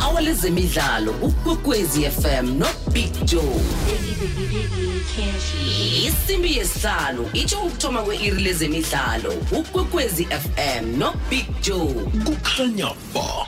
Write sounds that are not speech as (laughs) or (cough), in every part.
awalezemidlalo ukwekwezi FM no Big Joe. Isimbi yesihlanu itsho ukuthoma kwe-iri lezemidlalo ukwekwezi FM no Big Joe. Kukhanya ba.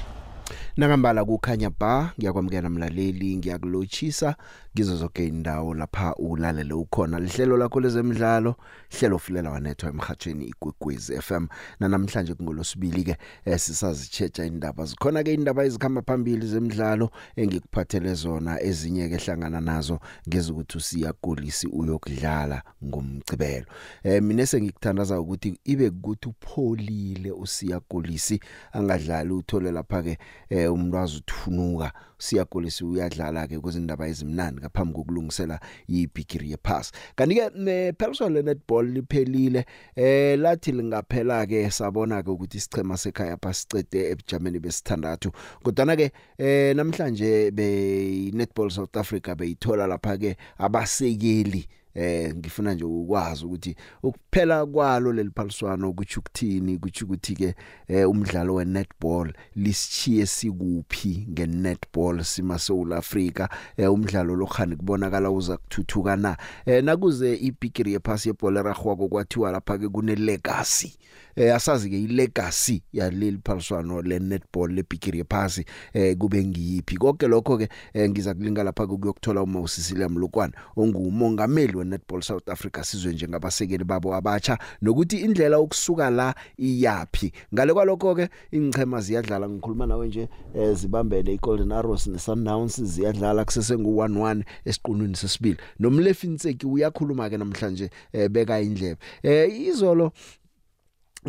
Nakambala kukhanya ba ngiyakwamukela mlaleli ngiyakulochisa kizo zonke indawo lapha ulalele ukhona. Lihlelo lakho lezemidlalo hlelo fulela wanethwa emhathweni igwegwezi FM na namhlanje kungolosibili ke eh, sisazichecha indaba zikhona ke indaba ezikhamba phambili zemidlalo engikuphathele zona ezinye ke hlangana nazo ngeze ukuthi usiyagolisi uyokudlala ngomcibelo eh mina sengikuthandaza ukuthi ibe ukuthi upholile usiyagolisi angadlali uthole lapha ke eh umuntu azuthunuka siyagolisi uyadlala ke kuzindaba ezimnandi ngaphambi kokulungisela ibigiri yepass kanti ke nephelswa le netball liphelile eh lathi lingaphela ke sabona ke ukuthi isichema sekhaya pasicede ebujameni besithandathu. Kodwa ke eh namhlanje be netball South Africa beyithola lapha ke abasekeli eh ngifuna nje ukwazi ukuthi ukuphela kwalo leliphaliswano ukuthi ukuthini ukuthi ukuthi ke eh, umdlalo we netball lisichiye sikuphi nge netball sima South Africa eh, umdlalo lokhani kubonakala uza kuthuthuka na? Eh, nakuze ibigiri yephasi yebhola ragwako kwathiwa lapha ke kune legacy eh asazi ke ilegacy yaleli phaliswano le netball lebigiri yephasi eh kube ngiyiphi. Konke lokho ke eh, ngiza kulinga lapha ukuyokuthola uma usisile mlukwana ongumongameli we-netball South Africa sizwe njengabasekeli babo abatsha nokuthi indlela ukusuka la iyapi ngale kwalokho ke ingchema ziyadlala ngikhuluma nawe nje eh, zibambele iGolden Arrows neSundowns ziyadlala kusese ngu11 esiqunwini sesibili. Nomlefi Ntseki uyakhuluma ke namhlanje eh, beka indlebe. Eh izolo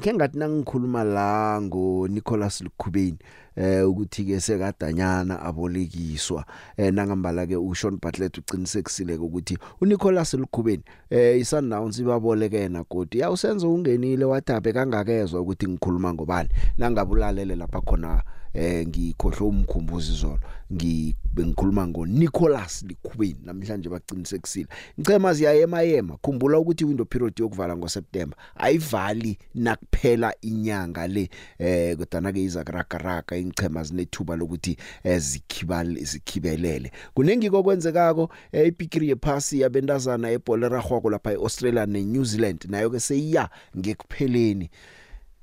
ke ngathi nangikhuluma la ngo Nicholas Lukhubeni eh ukuthi ke sekadanyana abolekiswa. Eh nangambala ke uSean Bartlett uqinisekisile ukuthi uNicholas Lukhubeni eh iSundowns ibabolekena godi ya usenze ungenile wathabe kangakezwe ukuthi ngikhuluma ngobani nangabulalele lapha khona eh ngikhohlwe umkhumbuzi izolo. Ngibengikhuluma ngo Nicholas Likhubeni namhlanje baqinisekisile icema ziyayema yema khumbula ukuthi window period yokuvala ngoSeptember ayivali nakuphela inyanga le eh kodwa ke izakaraka ingchema zinethuba lokuthi ezikhibale zikhibelele. Kunengi kokwenzekako eh, ibigiri yephasi yabentazana ebholera ragwako lapha eAustralia neNew Zealand nayo ke seyiya ngekupheleni.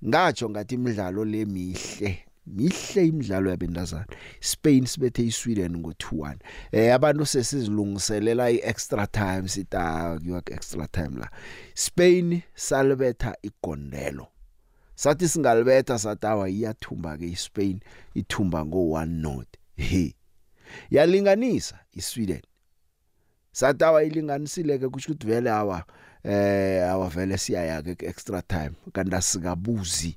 Ngatsho ngathi imidlalo lemihle mihle imidlalo yabentazana. Spain sibethe iSweden ngo2-1 eh abantu sesizilungiselela iextra time sita kuyiwa extra time la. Spain salibetha igondelo. Sathi singalibetha satawa iyathumba ke iSpain ithumba ngo 1 not he. Yalinganisa iSweden. Satawa ilinganisile ke kusho ukuthi vele awa eh awavele siyaya ke extra time kanti asikabuzi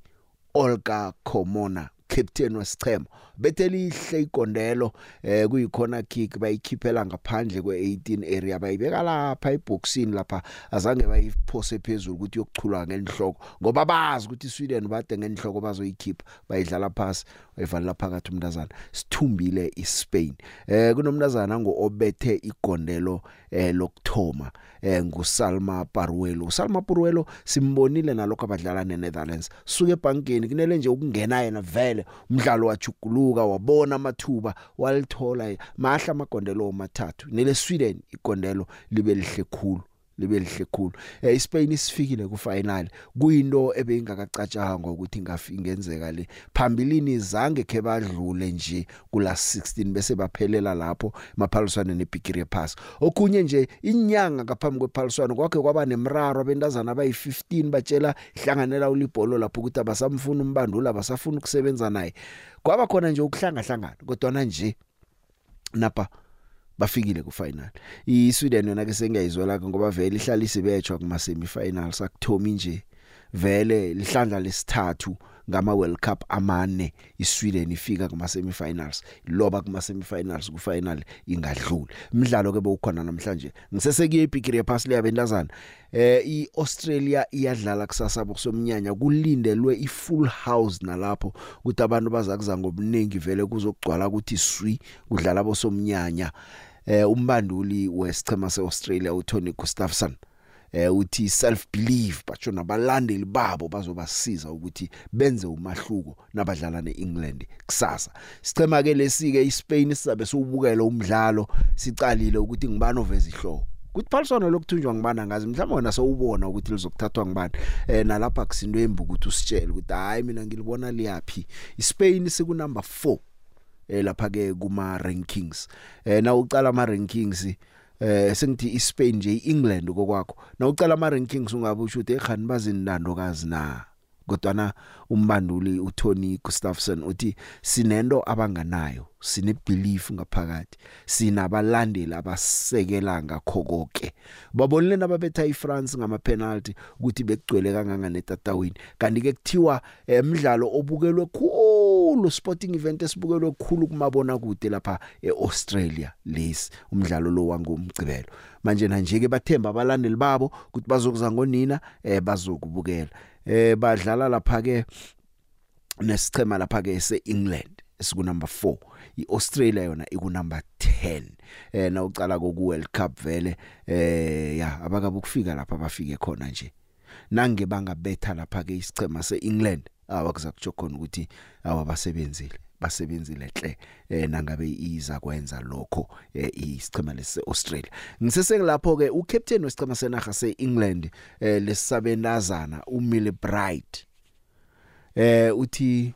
Olga Komona captain wesichema betelihle igondelo eh kuyikhona kick bayikhiphela ngaphandle kwe18 area. Bayibeka lapha eboxini lapha. Azange bayiphose phezulu ukuthi yokuchula ngenhloko. Ngoba bazi ukuthi Sweden bade ngenhloko bazoyikhipha. Bayidlala phansi bayivalela phakathi umntazana. Sithumbile iSpain. Eh kunomntazana ngo obethe igondelo eh lokthoma eh nguSalma Paruelo Salma Paruelo simbonile nalokho abadlala neNetherlands suke ebankeni kunele nje ukungena yena vele umdlalo wajuguluka wabona amathuba walithola mahla amagondelo omathathu nele Sweden igondelo libe lihle khulu. Libe lihle khulu. Eh iSpain isifikile ku final kuyinto ebeyingakacatshangwa ukuthi ingafingenzeka le. Phambilini zange ke badlule nje kula 16 bese baphelela lapho maphaliswane nebigiri pass. Okunye nje inyanga ngaphambi kwephaliswano kwakhe kwaba nemraro abentazana abayi15 batshela hlanganela ulibholo lapho ukuthi abasamfuna umbandula basafuna ukusebenza naye. Kwaba khona nje ukuhlanga hlangana kodwa nje napa bafikile ku final iSweden yona ke sengiyayizwela ngoba vele ihlala isibetshwa kuma semi finals akuthomi nje vele lihlandla lesithathu ngama World Cup amane iSweden ifika kuma semifinals loba kuma semifinals ku final ingadluli. Imidlalo ke bewukhona namhlanje. Ngisesekuye ibigiri yepass leyabentazana eh iAustralia iyadlala kusasa bokusomnyanya kulindelwe ifull house nalapho ukuthi abantu bazakuza ngobuningi vele kuzokugcwala ukuthi swi kudlala bosomnyanya. Eh umbanduli wesichema seAustralia uTony Gustafsson eh uthi self belief batsho nabalandeli babo bazobasiza ukuthi benze umahluko nabadlala neEngland kusasa. Sichema ke lesike iSpain sizabe siwubukela umdlalo sicalile ukuthi ngibani oveza ihloko. Kuthi phaliswana lokuthunjwa ngibana ngazi mhlawumbe wona sowubona ukuthi lizokuthathwa ngibani eh nalapha kusinto embu ukuthi usitshele ukuthi hayi mina ngilibona liyapi iSpain siku number 4 eh lapha ke kuma rankings eh na uqala ama rankings eh sengithi iSpain nje iEngland kokwakho. Na uqala ama rankings ungabe usho ukuthi ekhani bazinando kazi na? Kodwana umbanduli uTony Gustafsson uthi sinento abanganayo sine belief ngaphakathi sinabalandeli abasekela ngakho konke babonile nababetha iFrance ngama penalty ukuthi bekugcwele kanganga netatawini kanti ke kuthiwa emidlalo obukelwe khulu sporting event esibukelwe khulu kumabona kude lapha eAustralia. Lesi umdlalo lo wangomgcibelo manje nje ke bathemba abalandeli babo ukuthi bazokuza ngonina eh bazokubukela. Eh badlala lapha ke nesichema lapha ke seEngland esiku number 4 iAustralia yona iku number 10 eh na ucala koku World Cup vele eh ya abakabe ukufika lapha bafike khona nje. Nange bangabetha lapha ke isichema seEngland. Awakuzakutsho khona ukuthi awabasebenzile basebenzile hle eh nangabe iza kwenza lokho eh isichema lesi Australia ngisese lapho ke ucaptain wesichema senaga seEngland eh lesabendazana uMille Bright eh uthi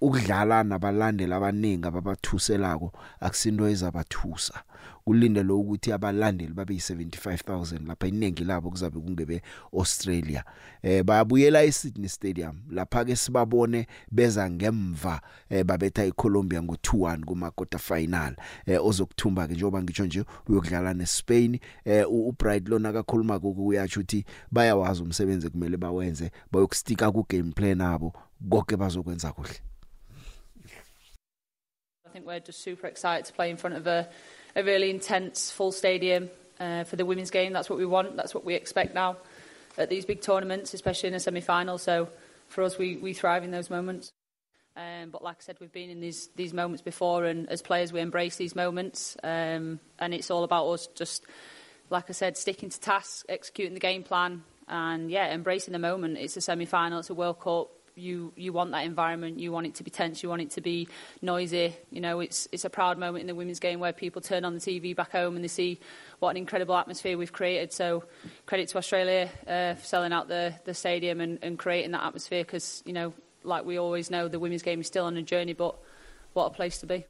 ukudlala nabalandeli abaningi ababathuselako akusinto ezabathusa. Kulinde lo ukuthi abalandeli babe yi75000 lapha iningi labo kuzabe kungebe Australia. Eh bayabuyela eSydney Stadium lapha ke sibabone beza ngemva eh babetha iColombia ngo2-1 kuma quarter final eh ozokuthumba ke njengoba ngisho nje uyokudlala neSpain. Eh uBright lona kakhuluma ukuthi uyathi uthi bayawazi umsebenzi kumele bawenze bayokustika ku game plan abo konke bazokwenza kuhle. I think we're just super excited to play in front of a, a really intense full stadium uh, for the women's game. That's what we want. That's what we expect now at these big tournaments, especially in a semi-final. So for us, we, we thrive in those moments. Um, but like I said, we've been in these these moments before, and as players, we embrace these moments. Um, and it's all about us just, like I said, sticking to tasks, executing the game plan, and yeah, embracing the moment. It's a semi-final. It's a World Cup. You you want that environment. You want it to be tense. You want it to be noisy. You know, it's it's a proud moment in the women's game where people turn on the TV back home and they see what an incredible atmosphere we've created. So, credit to Australia uh, for selling out the the stadium and, and creating that atmosphere. Because you know, like we always know, the women's game is still on a journey, but what a place to be.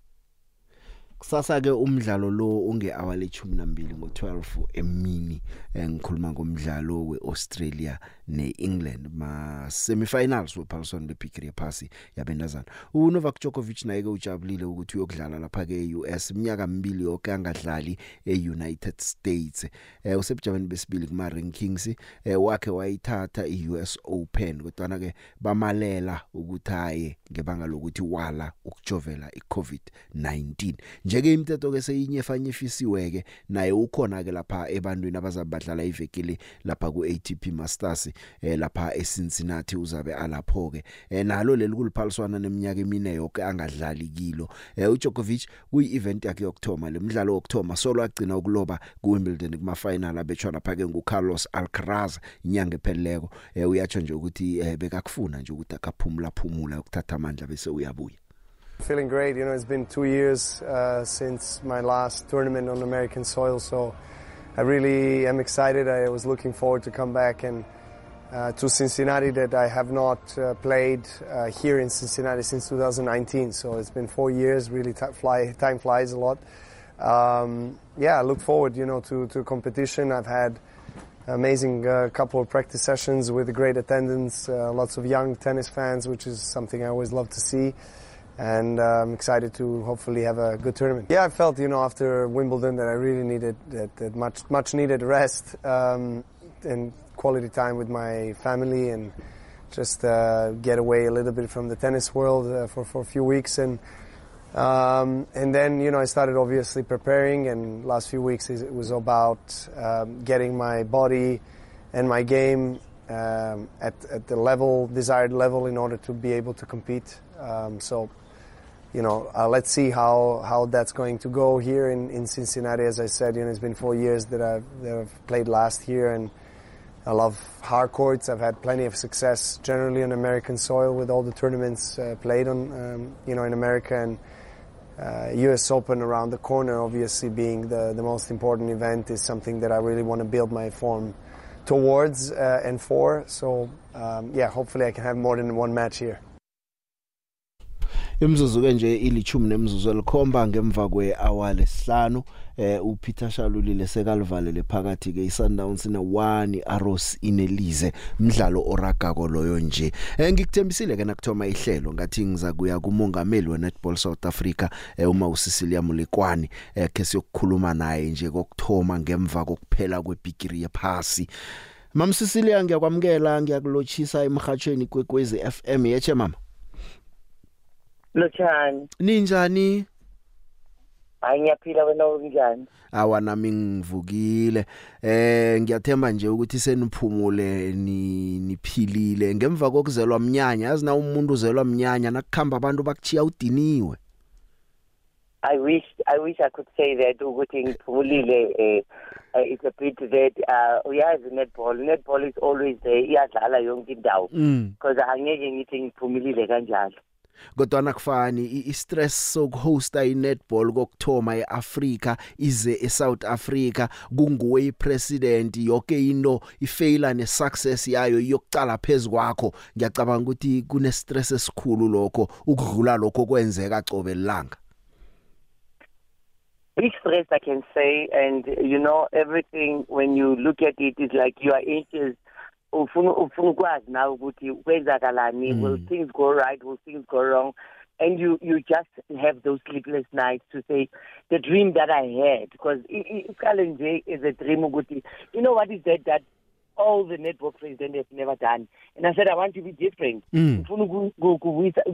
Kusasa ke umdlalo lo unge hour le12 ngo12 emini ngikhuluma ngomdlalo weAustralia neEngland. Ma semifinals wePaulson lePickering yephasi yabendazana uNovak Djokovic naye ke ujabulile ukuthi uyokudlala lapha ke eUS iminyaka emibili yonke angadlali eUnited States. Eh usebujabeni besibili kuma rankings eh wakhe wayithatha iUS Open kodwa ke bamalela ukuthi haye ngebanga lokuthi wala ukujovela iCovid-19 njeke imithetho ke seyinyefanyefisiwe ke naye ukhona ke lapha ebantwini abazabadlala ivekele lapha ku ATP Masters eh lapha eCincinnati uzabe alapho ke eh nalo leli kuliphaliswana neminyaka emine yonke angadlali kilo. Eh uJokovic kuyi event yakhe yokthoma lemidlalo wokthoma solo agcina ukuloba kuWimbledon kuma final abetshwa lapha ke nguCarlos Alcaraz inyanga epheleleko. Eh uyatsho nje ukuthi eh, bekakufuna nje ukuthi akaphumula phumula ukuthatha amandla bese uyabuya. Feeling great. You know, it's been two years uh, since my last tournament on American soil, so I really am excited. I was looking forward to come back and uh, to Cincinnati that I have not uh, played uh, here in Cincinnati since 2019. So it's been four years. Really, fly, time flies a lot. Um, yeah, I look forward, you know, to to competition. I've had amazing uh, couple of practice sessions with great attendance, uh, lots of young tennis fans, which is something I always love to see and I'm excited to hopefully have a good tournament. Yeah, I felt you know after Wimbledon that I really needed that, that much much needed rest um, and quality time with my family and just uh, get away a little bit from the tennis world uh, for for a few weeks and. Um, and then you know I started obviously preparing, and last few weeks it was about um, getting my body and my game um, at, at the level desired level in order to be able to compete. Um, so you know, uh, let's see how, how that's going to go here in, in Cincinnati. As I said, you know, it's been four years that I've, that I've played last year, and I love hard courts. I've had plenty of success generally on American soil with all the tournaments uh, played on, um, you know, in America and uh, U.S. Open around the corner. Obviously, being the the most important event is something that I really want to build my form towards uh, and for. So, um, yeah, hopefully I can have more than one match here. Imzuzu ke nje ilichumi nemzuzu elikhomba ngemva kwehour lesihlanu eh uPeter Shalulile sekalivalele phakathi ke iSundowns ne1 Arrows inelize umdlalo oragako loyo nje. Eh ngikuthembisile ke nakuthoma ihlelo ngathi ngiza kuya kumongameli weNetball South Africa eh uma uSicilia Mulekwani eh ke siyokukhuluma naye nje kokthoma ngemva kokuphela kwebigiri yephasi. Mam Sicilia ngiyakwamkela ngiyakulochisa emhathweni kwekwezi FM yeche mama? Lochani, Ninjani? Hayi ngiyaphila wena unjani? awa nami ngivukile. Eh ngiyathemba nje ukuthi seniphumule ni niphilile. Ngemva kokuzelwa mnyanya yazi na umuntu uzelwa mnyanya nakukhamba abantu bakuchiya udiniwe? I wish I wish I could say that ukuthi ngiphumulile eh it's a bit that uh uyazi netball netball is always there iyadlala yonke indawo. Mm. Because angeke ngithi ngiphumulile kanjalo. Kodwa nakufani i-stress sokuhosta i-netball kokthoma eAfrica ize eSouth Africa kunguwe ipresident yonke into ifaila nesuccess yayo iyokucala phezkwakho ngiyacabanga ukuthi kune stress esikhulu lokho ukudlula lokho kwenzeka cobe langa big stress I can say and you know everything when you look at it is like you are anxious ufuna ufuna ukwazi nawe ukuthi kwenzakalani Mm. will things go right will things go wrong and you you just have those sleepless nights to say the dream that I had because isikale nje is a dream ukuthi you know what is that that all the network president has never done and I said I want to be different Mm.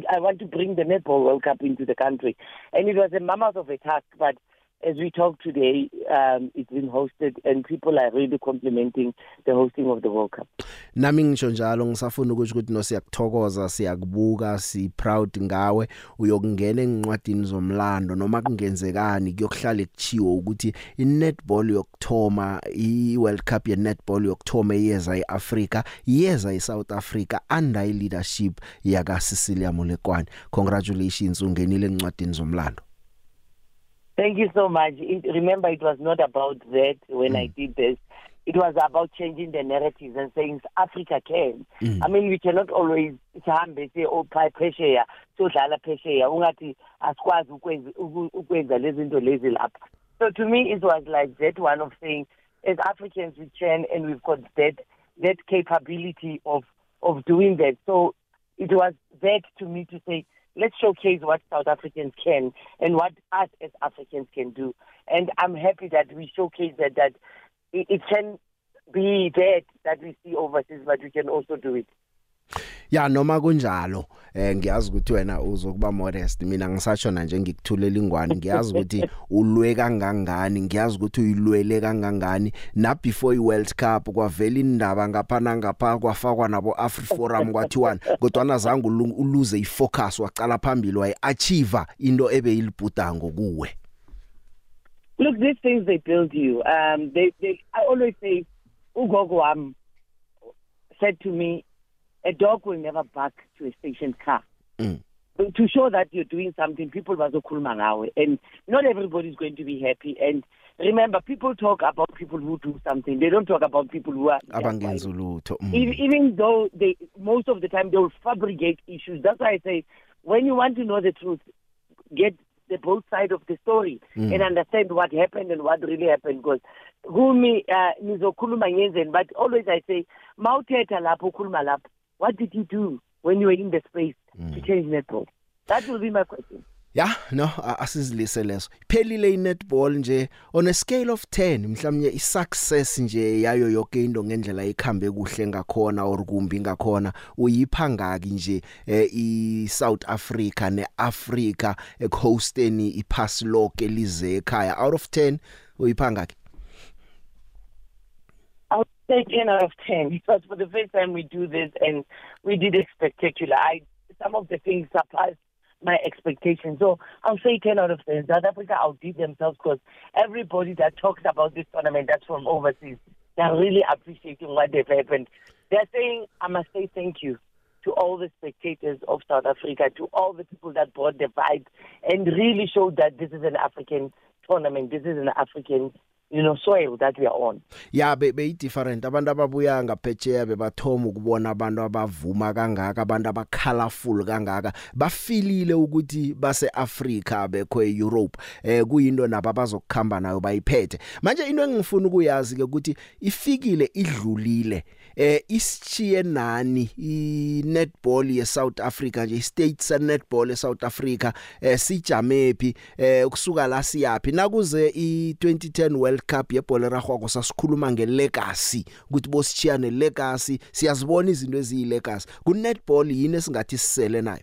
I want to bring the netball world cup into the country and it was a mammoth of a task but as we talk today, um, it's been hosted and people are really complimenting the hosting of the World Cup. nami ngisho njalo ngisafuna ukuthi ukuthi no siyakuthokoza siyakubuka si proud ngawe. Uyokungena encwadini zomlando noma kungenzekani kuyokuhlala ekuchiwo ukuthi inetball yokthoma iWorld Cup ye netball yokthoma iyeza eAfrica iyeza eSouth Africa under i leadership yaka Cecilia Molekwani congratulations ungenile encwadini zomlando. Thank you so much. It, remember, it was not about that when mm. I did this. It was about changing the narratives and saying Africa can. Mm. I mean, we cannot always sihambe say oh phesheya sodlala phesheya ungathi asikwazi ukwenza uku- ukwenza lezi zinto lezi lapha. So to me it was like that one of saying as Africans we can and we've got that that capability of of doing that. So it was that to me to say let's showcase what South Africans can and what us as Africans can do. And I'm happy that we showcase that that it, it can be that that we see overseas, but we can also do it. Ya noma kunjalo eh ngiyazi ukuthi wena uzokuba modest. Mina ngisashona nje ngikuthulela ingwani ngiyazi ukuthi ulwe kangangani. Ngiyazi ukuthi uyilwele kangangani. Na before iWorld Cup kwavela indaba ngapha nangapha kwafakwa nabo AfriForum kwathiwa kodwa nazange ulu- uluze ifocus wacala phambili wayiachieve into ebeyilibhudango kuwe. Look, these things they build you. Um, they, they. I always say, Ugogo um, said to me, a dog will never bark to a stationed car. Mm. To show that you're doing something, people bazokhuluma ngawe, and not everybody's going to be happy. And remember, people talk about people who do something. They don't talk about people who are mm. even, though they most of the time they will fabricate issues. That's why I say when you want to know the truth, get the both side of the story Mm. and understand what happened and what really happened. Because kumi uh, nizokhuluma ngenzeni, but always I say mawuthetha lapho ukhuluma lapho. What did you do when you were in the space to change netball? That will be my question. ya no a- asizilise leso iphelile inetball nje on a scale of 10 mhlawumnye isuccess nje yayo yonke into ngendlela ikhambe kuhle ngakhona or kumbi ngakhona uyipha ngaki nje eh, i South Africa neAfrica ekhosteni ipass lonke lize ekhaya out of 10 uyipha ngaki I would say 10 out of 10 because for the first time we do this and we did it spectacular. I, some of the things surpassed my expectations. So I'll say 10 out of 10. South Africa outdid themselves because everybody that talks about this tournament that's from overseas, they're really appreciating what they've happened. They're saying, I must say thank you to all the spectators of South Africa, to all the people that brought the vibe and really showed that this is an African tournament, this is an African you know soil that we are on. Ya be, be different. Abantu ababuya ngaphetsheya bebathoma ukubona abantu abavuma kangaka abantu abacolorful kangaka. Bafilile ukuthi base Africa bekho eEurope eh kuyinto nabo abazokukhamba nayo bayiphethe. Manje into engifuna ukuyazi ke ukuthi ifikile idlulile. Eh isichiye nani i netball ye South Africa nje state se netball e South Africa eh sijamepi eh ukusuka la siyapi nakuze i 2010 World Cup yebhola ragwako sasikhuluma ngelegacy ukuthi bosichiyane legacy siyazibona izinto eziyilegacy ku netball yini esingathi sisele nayo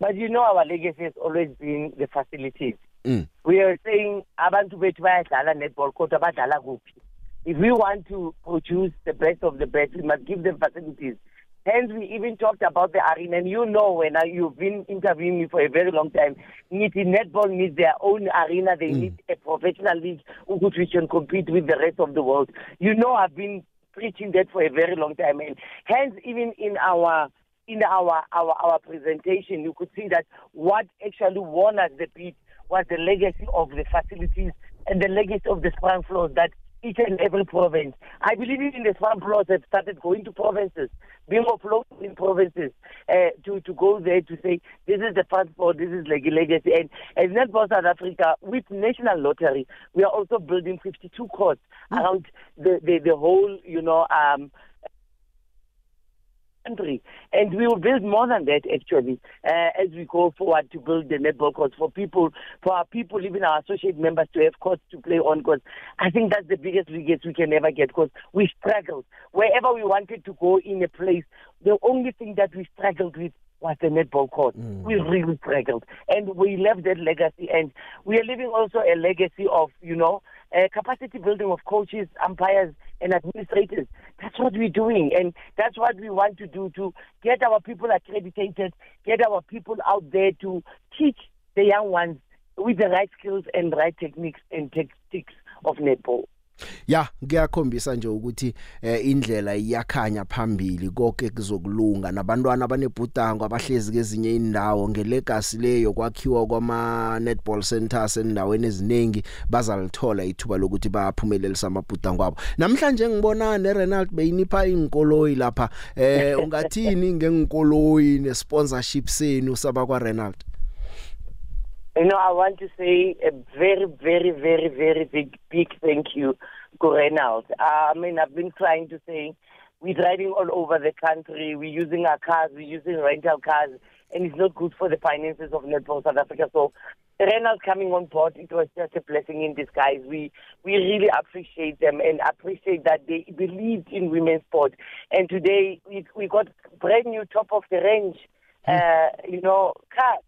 But you know our legacy has always been the facilities. Mm. We are saying abantu bethu bayadlala netball kodwa badlala kuphi. If we want to produce the best of the best, we must give them facilities. Hence, we even talked about the arena. And you know, when I, you've been interviewing me for a very long time, Niti Netball needs their own arena. They mm. need a professional league which can compete with the rest of the world. You know, I've been preaching that for a very long time. And hence, even in our in our, our, our presentation, you could see that what actually won us the beat was the legacy of the facilities and the legacy of the sprung floors that each and every province. I believe even the farm plots have started going to provinces, being offloaded in provinces uh, to, to go there to say, this is the transport, this is like legacy. And as Netball South Africa, with National Lottery, we are also building 52 courts mm. around the, the, the whole, you know, um, country. And we will build more than that actually uh, as we go forward to build the netball courts for people, for our people, even our associate members to have courts to play on. Because I think that's the biggest biggest we can ever get because we struggled. Wherever we wanted to go in a place, the only thing that we struggled with was the netball court. Mm. We really struggled. And we left that legacy. And we are leaving also a legacy of, you know, uh, capacity building of coaches, umpires, and administrators. That's what we're doing, and that's what we want to do to get our people accredited, get our people out there to teach the young ones with the right skills and right techniques and tactics of netball. Ya ngiyakhombisa nje ukuthi eh, indlela iyakhanya phambili konke kuzokulunga. Nabantwana abanebhudango abahlezi kezinye indawo ngelegacy leyo kwakhiwa kwama netball centers endaweni eziningi bazalithola ithuba lokuthi baphumelelisa amabhudango abo. Namhlanje ngibona neRenald beyinipha inkoloyi lapha. Eh ungathini ngenkoloyi nesponsorship senu saba kwa Renald You know, I want to say a very, very, very, very big, big thank you to Reynolds. I mean, I've been trying to say we're driving all over the country, we're using our cars, we're using rental cars, and it's not good for the finances of Netball South Africa. So, Reynolds coming on board, it was just a blessing in disguise. We we really appreciate them and appreciate that they believed in women's sport. And today we we got brand new top of the range, uh, you know, cars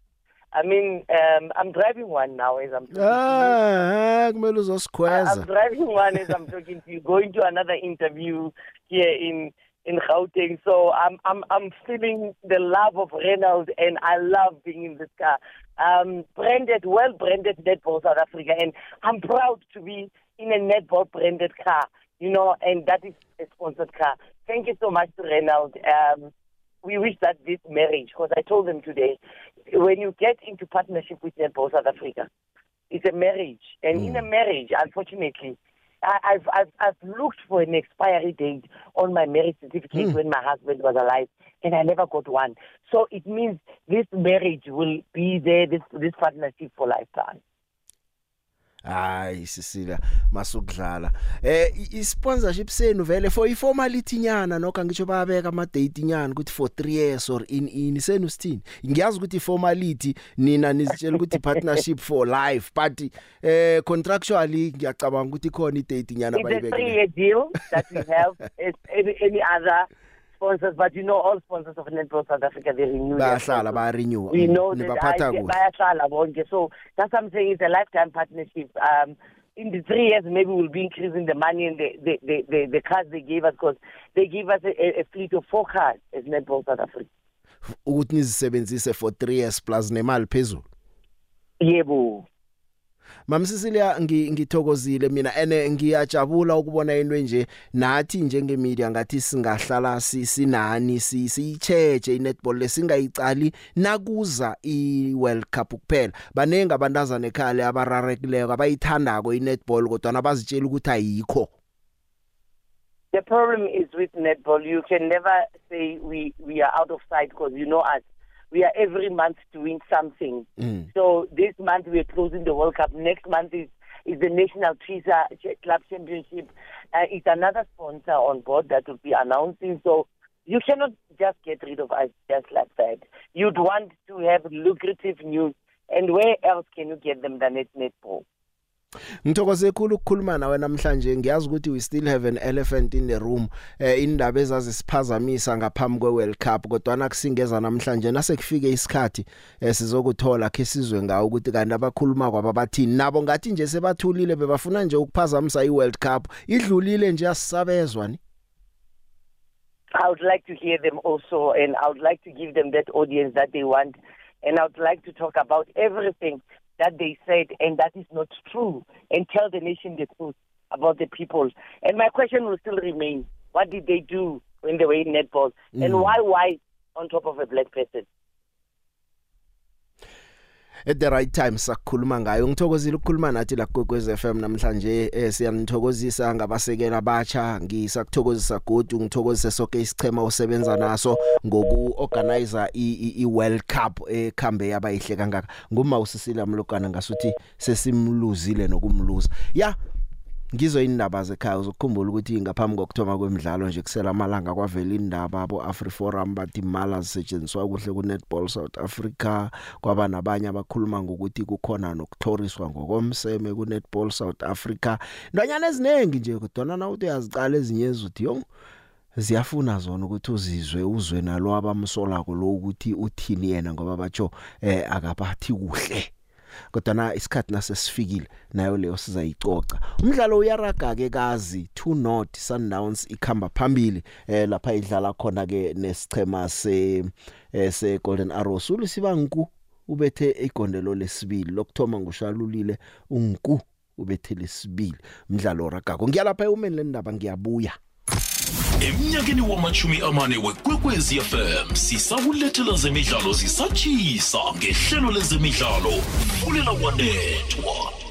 I mean, um, I'm driving one now as I'm talking ah, to you. kumele uzosikhweza. I'm driving one as I'm talking to you, going to another interview here in in Gauteng. So I'm I'm I'm feeling the love of Reynolds and I love being in this car. Um branded, well branded netball South Africa and I'm proud to be in a netball branded car, you know, and that is a sponsored car. Thank you so much to Reynolds. Um we wish that this marriage, because I told them today, when you get into partnership with Netball South Africa, it's a marriage. And mm. in a mm. marriage, unfortunately, I, I've, I've, I've looked for an expiry date on my marriage certificate mm. when my husband was alive, and I never got one. So it means this marriage will be there, this, this partnership for lifetime. Hayi sisila masukudlala. Eh i-sponsorship senu vele for i-formality nyana nokho ngisho bayabeka ama date nyana ukuthi for 3 years or in in senu sithini? Ngiyazi ukuthi formality nina nizitshela ukuthi partnership for life but eh contractually ngiyacabanga ukuthi khona i-date nyana bayibeka it's a 3 year deal that we have as any, any other sponsors but you know all sponsors of Netball South Africa they renew bayahlala ba renew we know nibaphatha kuhle. bayahlala bonke. So that's what I'm saying it's a lifetime partnership. Um in the three years maybe we'll be increasing the money and the the the, the, the cars they gave us because they gave us a, a fleet of four cars as Netball South Africa. Ukuthi nizisebenzise for 3 years plus nemali phezulu? Yebo mamsisilia ngithokozile mina ene ngiyajabula ukubona into nje nathi njenge media ngathi singahlala sinani siyicheche inetball lesingayicali nakuza i World Cup kuphela. Banenge abantazana ekhale abararekileko abayithandako inetball kodwa nabazitshela ukuthi ayikho. The problem is with netball you can never say we we are out of sight because you know us. We are every month doing something. Mm. So this month we are closing the World Cup. Next month is is the National Teaser Club Championship. Uh, it's another sponsor on board that will be announcing. So you cannot just get rid of us just like that. You'd want to have lucrative news. And where else can you get them than at netball? Ngithokoze kakhulu ukukhuluma nawe namhlanje. Ngiyazi ukuthi we still have an elephant in the room eh indaba ezazisiphazamisa ngaphambi kwe World Cup kodwa nakusingeza namhlanje nasekufike isikhathi eh sizokuthola ke sizwe ngawo ukuthi kanti abakhuluma kwaba bathini. Nabo ngathi nje sebathulile bebafuna nje ukuphazamisa i World Cup. Idlulile nje asisabezwa ni? I would like to hear them also and I would like to give them that audience that they want. And I would like to talk about everything that they said and that is not true and tell the nation the truth about the people. And my question will still remain what did they do when they were in netball mm. and why white on top of a black person? At the right time sakukhuluma ngayo. Ngithokozile ukukhuluma nathi la kwekwez FM namhlanje eh siyanithokozisa ngabasekela abatsha ngisakuthokozisa godu ngithokozise sonke isichema osebenza naso ngoku organizer i World Cup ekhambe yabayihle kangaka. Nguma usisila mlokana ngasuthi sesimluzile nokumluza. Ya ngizo indaba zekhaya uzokukhumbula ukuthi ngaphambi kokthoma kwemidlalo nje kusela amalanga kwavela indaba abo AfriForum bathi imali zisetshenziswa kuhle ku Netball South Africa. Kwaba nabanye abakhuluma ngokuthi kukhona nokuthloriswa ngokomseme ku Netball South Africa. Ndanyana eziningi nje kodwa na uthi uyazicala ezinye ezuthi yo ziyafuna zona ukuthi uzizwe uzwe nalo abamsola ko lo ukuthi uthini yena ngoba batsho eh akabathi kuhle. Kodwa na isikhathi nasesifikile nayo leyo sizayicoca. Umdlalo uyaraga ke kazi 2 not Sundowns ikhamba phambili eh lapha idlala khona ke nesichema se eh, se Golden Arrows uLisibanku ubethe igondelo lesibili lokthoma ngushalulile unku ubethe lesibili. Umdlalo ragako ngiyalapha eumeni lendaba ngiyabuya. Eminyakeni wamachumi amane wekwekwezi FM sisakulethela zemidlalo zisatshisa ngehlelo lezemidlalo fulela kwanethwa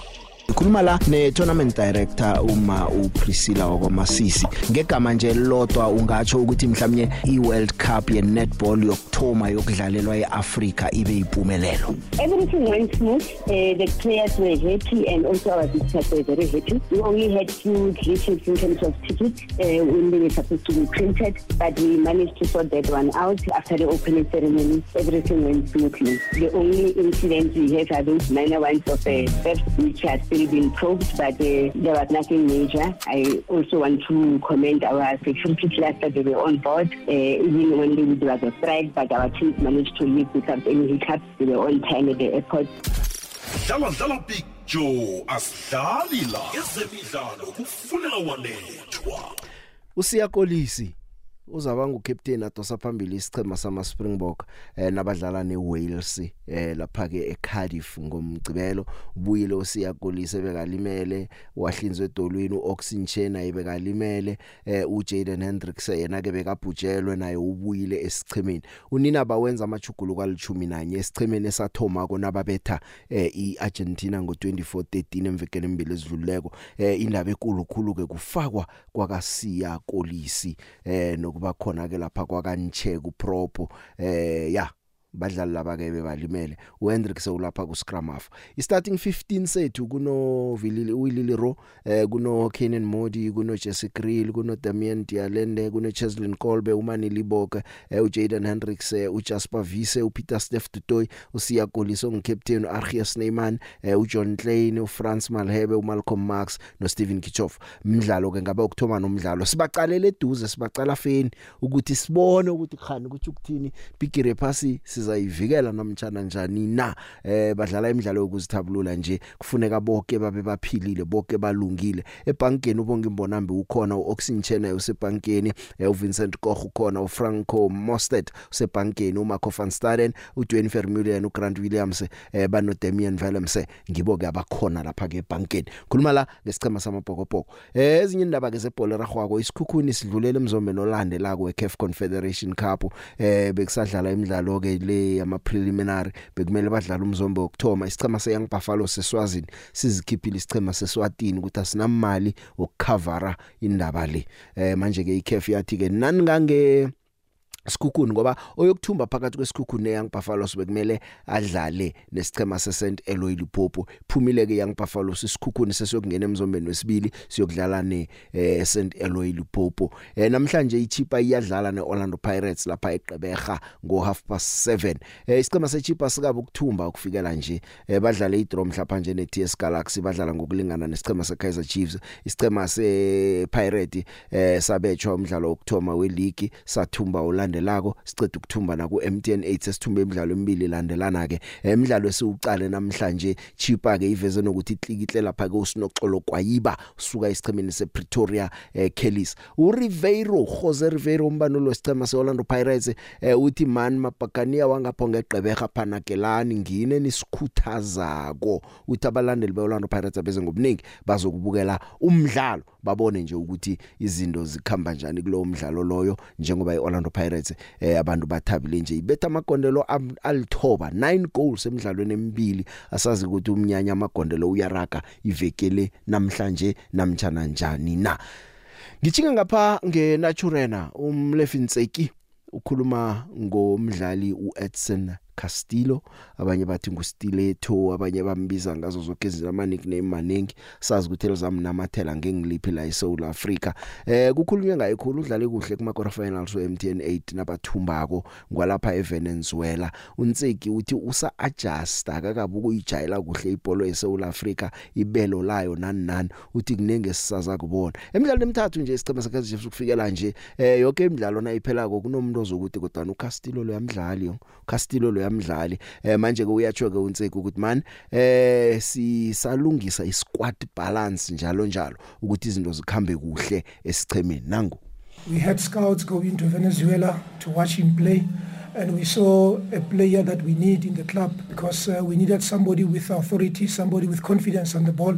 Ngikhuluma la ne tournament director uma uPriscilla wakwaMasisi ngegama nje lodwa ungatsho ukuthi mhlawumnye iWorld Cup ye netball yokthoma yokudlalelwa eAfrica ibe yimpumelelo. Everything went smooth. Uh, the players were happy and also our were very happy. We only had in terms of tickets uh, when they were supposed to be printed but we managed to sort that one out. After the opening ceremony everything went smoothly. The only incidents we have are those minor ones of uh, theft which are still been probed, but uh, there was nothing major. I also want to commend our security cluster. They were on board, uh, even when there was a strike, but our teams managed to leave without any hiccups. They were on time at the airport. dlala dlala big joe asidlali la ezemidlalo kufunela wanethwa usiyakolisi uzaba ngucaptain adosa phambili isichema sama Springbok eh nabadlala neWales eh lapha ke eCardiff ngomgcibelo. Ubuyile osiyakolise bekalimele wahlinzwe edolweni uOxygen ayebekalimele eh uJaden Hendricks yena ke bekabhujelwe naye ubuyile esichemeni unina bawenza amachugulu kwali11 esichemeni esathoma konababetha eh iArgentina ngo2413 emvekeni embili ezidluleko eh indaba enkulu khulu ke kufakwa kwakasiya kolisi eh nokuba khona ke lapha kwakanche kupropo eh ya. Badlali laba ke bebalimele. uHendrick sewulapha ku scrum half. I starting 15 sethu kuno Vilili Wilili Ro eh kuno Kenan Modi kuno Jesse Grill kuno Damian Dialende kuno Cheslin Kolbe umani Liboke eh uJaden Hendricks eh uJasper Vise uPeter Steff Dutoy uSiya Koliso ngcaptain uArchias Neyman eh uJohn Klein uFrance Malhebe uMalcolm Marx noSteven Kichof umdlalo ke ngabe ukthoma nomdlalo. Sibaqalele eduze sibaqala feni ukuthi sibone ukuthi khani ukuthi ukuthini bigire phasi sizayivikela namtjana njani na? Eh badlala imidlalo yokuzithabulula nje kufuneka bonke babe baphilile bonke balungile. Ebankeni ubonga imbonambe ukhona uOxygen usebankeni eh, uVincent Koch ukhona uFranco Mostert usebankeni uMarco van Staden uDwayne Vermeulen uGrant Williams eh, bano Damian Willemse ngibo ke abakhona lapha ke ebankeni khuluma la ngesicema samabhokobhoko. Eh ezinye indaba ke zebhola ragwako isikhukhuni sidlulela emzombe nolandela ku CAF Confederation Cup. Eh bekusadlala imidlalo ke le ama preliminary bekumele badlala umzombe wokthoma isicema seYoung Buffalo seswazini sizikhiphile isicema seswatini ukuthi asinamali ukukhavara indaba le. Eh manje ke iCAF yathi ke nani ngange sikhukhuni ngoba oyokuthumba phakathi kwesikhukhuni neYoung Buffalo bekumele adlale nesicema seSt Eloy Lipopo phumile ke Young Buffalo isikhukhuni sesiyokungena emzombeni wesibili siyokudlala ne eh, St Eloy Lipopo eh, namhlanje iChipa iyadlala neOrlando Pirates lapha eGqeberha ngo half past 7 eh, isicema seChipa sikabe ukuthumba ukufikela nje eh, badlale idraw mhlapa nje neTS Galaxy badlala ngokulingana nesicema seKaizer Chiefs. Isicema sePirate eh, sabetshwa umdlalo wokthoma weleague sathumba uLand elandelako siceda ukuthumba na ku MTN 8 sesithumbe imidlalo emibili landelana ke emidlalo esiuqale namhlanje chipa ke iveze nokuthi itlikihle lapha ke usinoxolo kwayiba usuka esichemeni sePretoria eh, Kellys uRiveiro Jose Riveiro umbanulo wesicema seOrlando Pirates eh, uthi man mabhakania wangaphonga eGqeberha phanakelani ngine nisikhuthazako. Uthi abalandeli beOrlando Pirates abeze ngobuningi bazokubukela umdlalo. Babone nje ukuthi izinto zikhamba njani kulowo mdlalo loyo njengoba iOrlando Pirates eh abantu bathabile nje. Ibetha amagondelo alithoba. 9 goals emidlalweni emibili. Asazi ukuthi umnyanya amagondelo uyaraga. Ivekele namhlanje namtjana njani na. Ngichinga ngapha ngeNaturena. Umlefinseki ukhuluma ngomdlali uEdson Castillo. Abanye bathi nguStiletto abanye bambiza ngazo zonke izinto ama nickname maningi. Sazi ukuthi elizamnamathela ngengiliphi la eSouth Africa. Eh kukhulunywa ngaye khulu udlale kuhle kuma quarter finals weMTN 8 nabathumbako ngwalapha eVenezuela uNtseki uthi usa adjust akakabe ukuyijayela kuhle ibhola eSouth Africa ibelo layo nani nani. Uthi kunenge sisaza kubona. Emidlalo emithathu nje isicema sakhe Chiefs ukufikela nje eh yonke imidlalo nayiphela kokunomuntu ozokuthi kodwa uCastillo lo yamdlali uCastillo lo eh manje ke uyatsho ke uNtseki ukuthi man eh sisalungisa isquad balance njalo njalo ukuthi izinto zikhambe kuhle esichemeni nangu we had scouts going to Venezuela to watch him play and we saw a player that we need in the club because uh, we needed somebody with authority somebody with confidence on the ball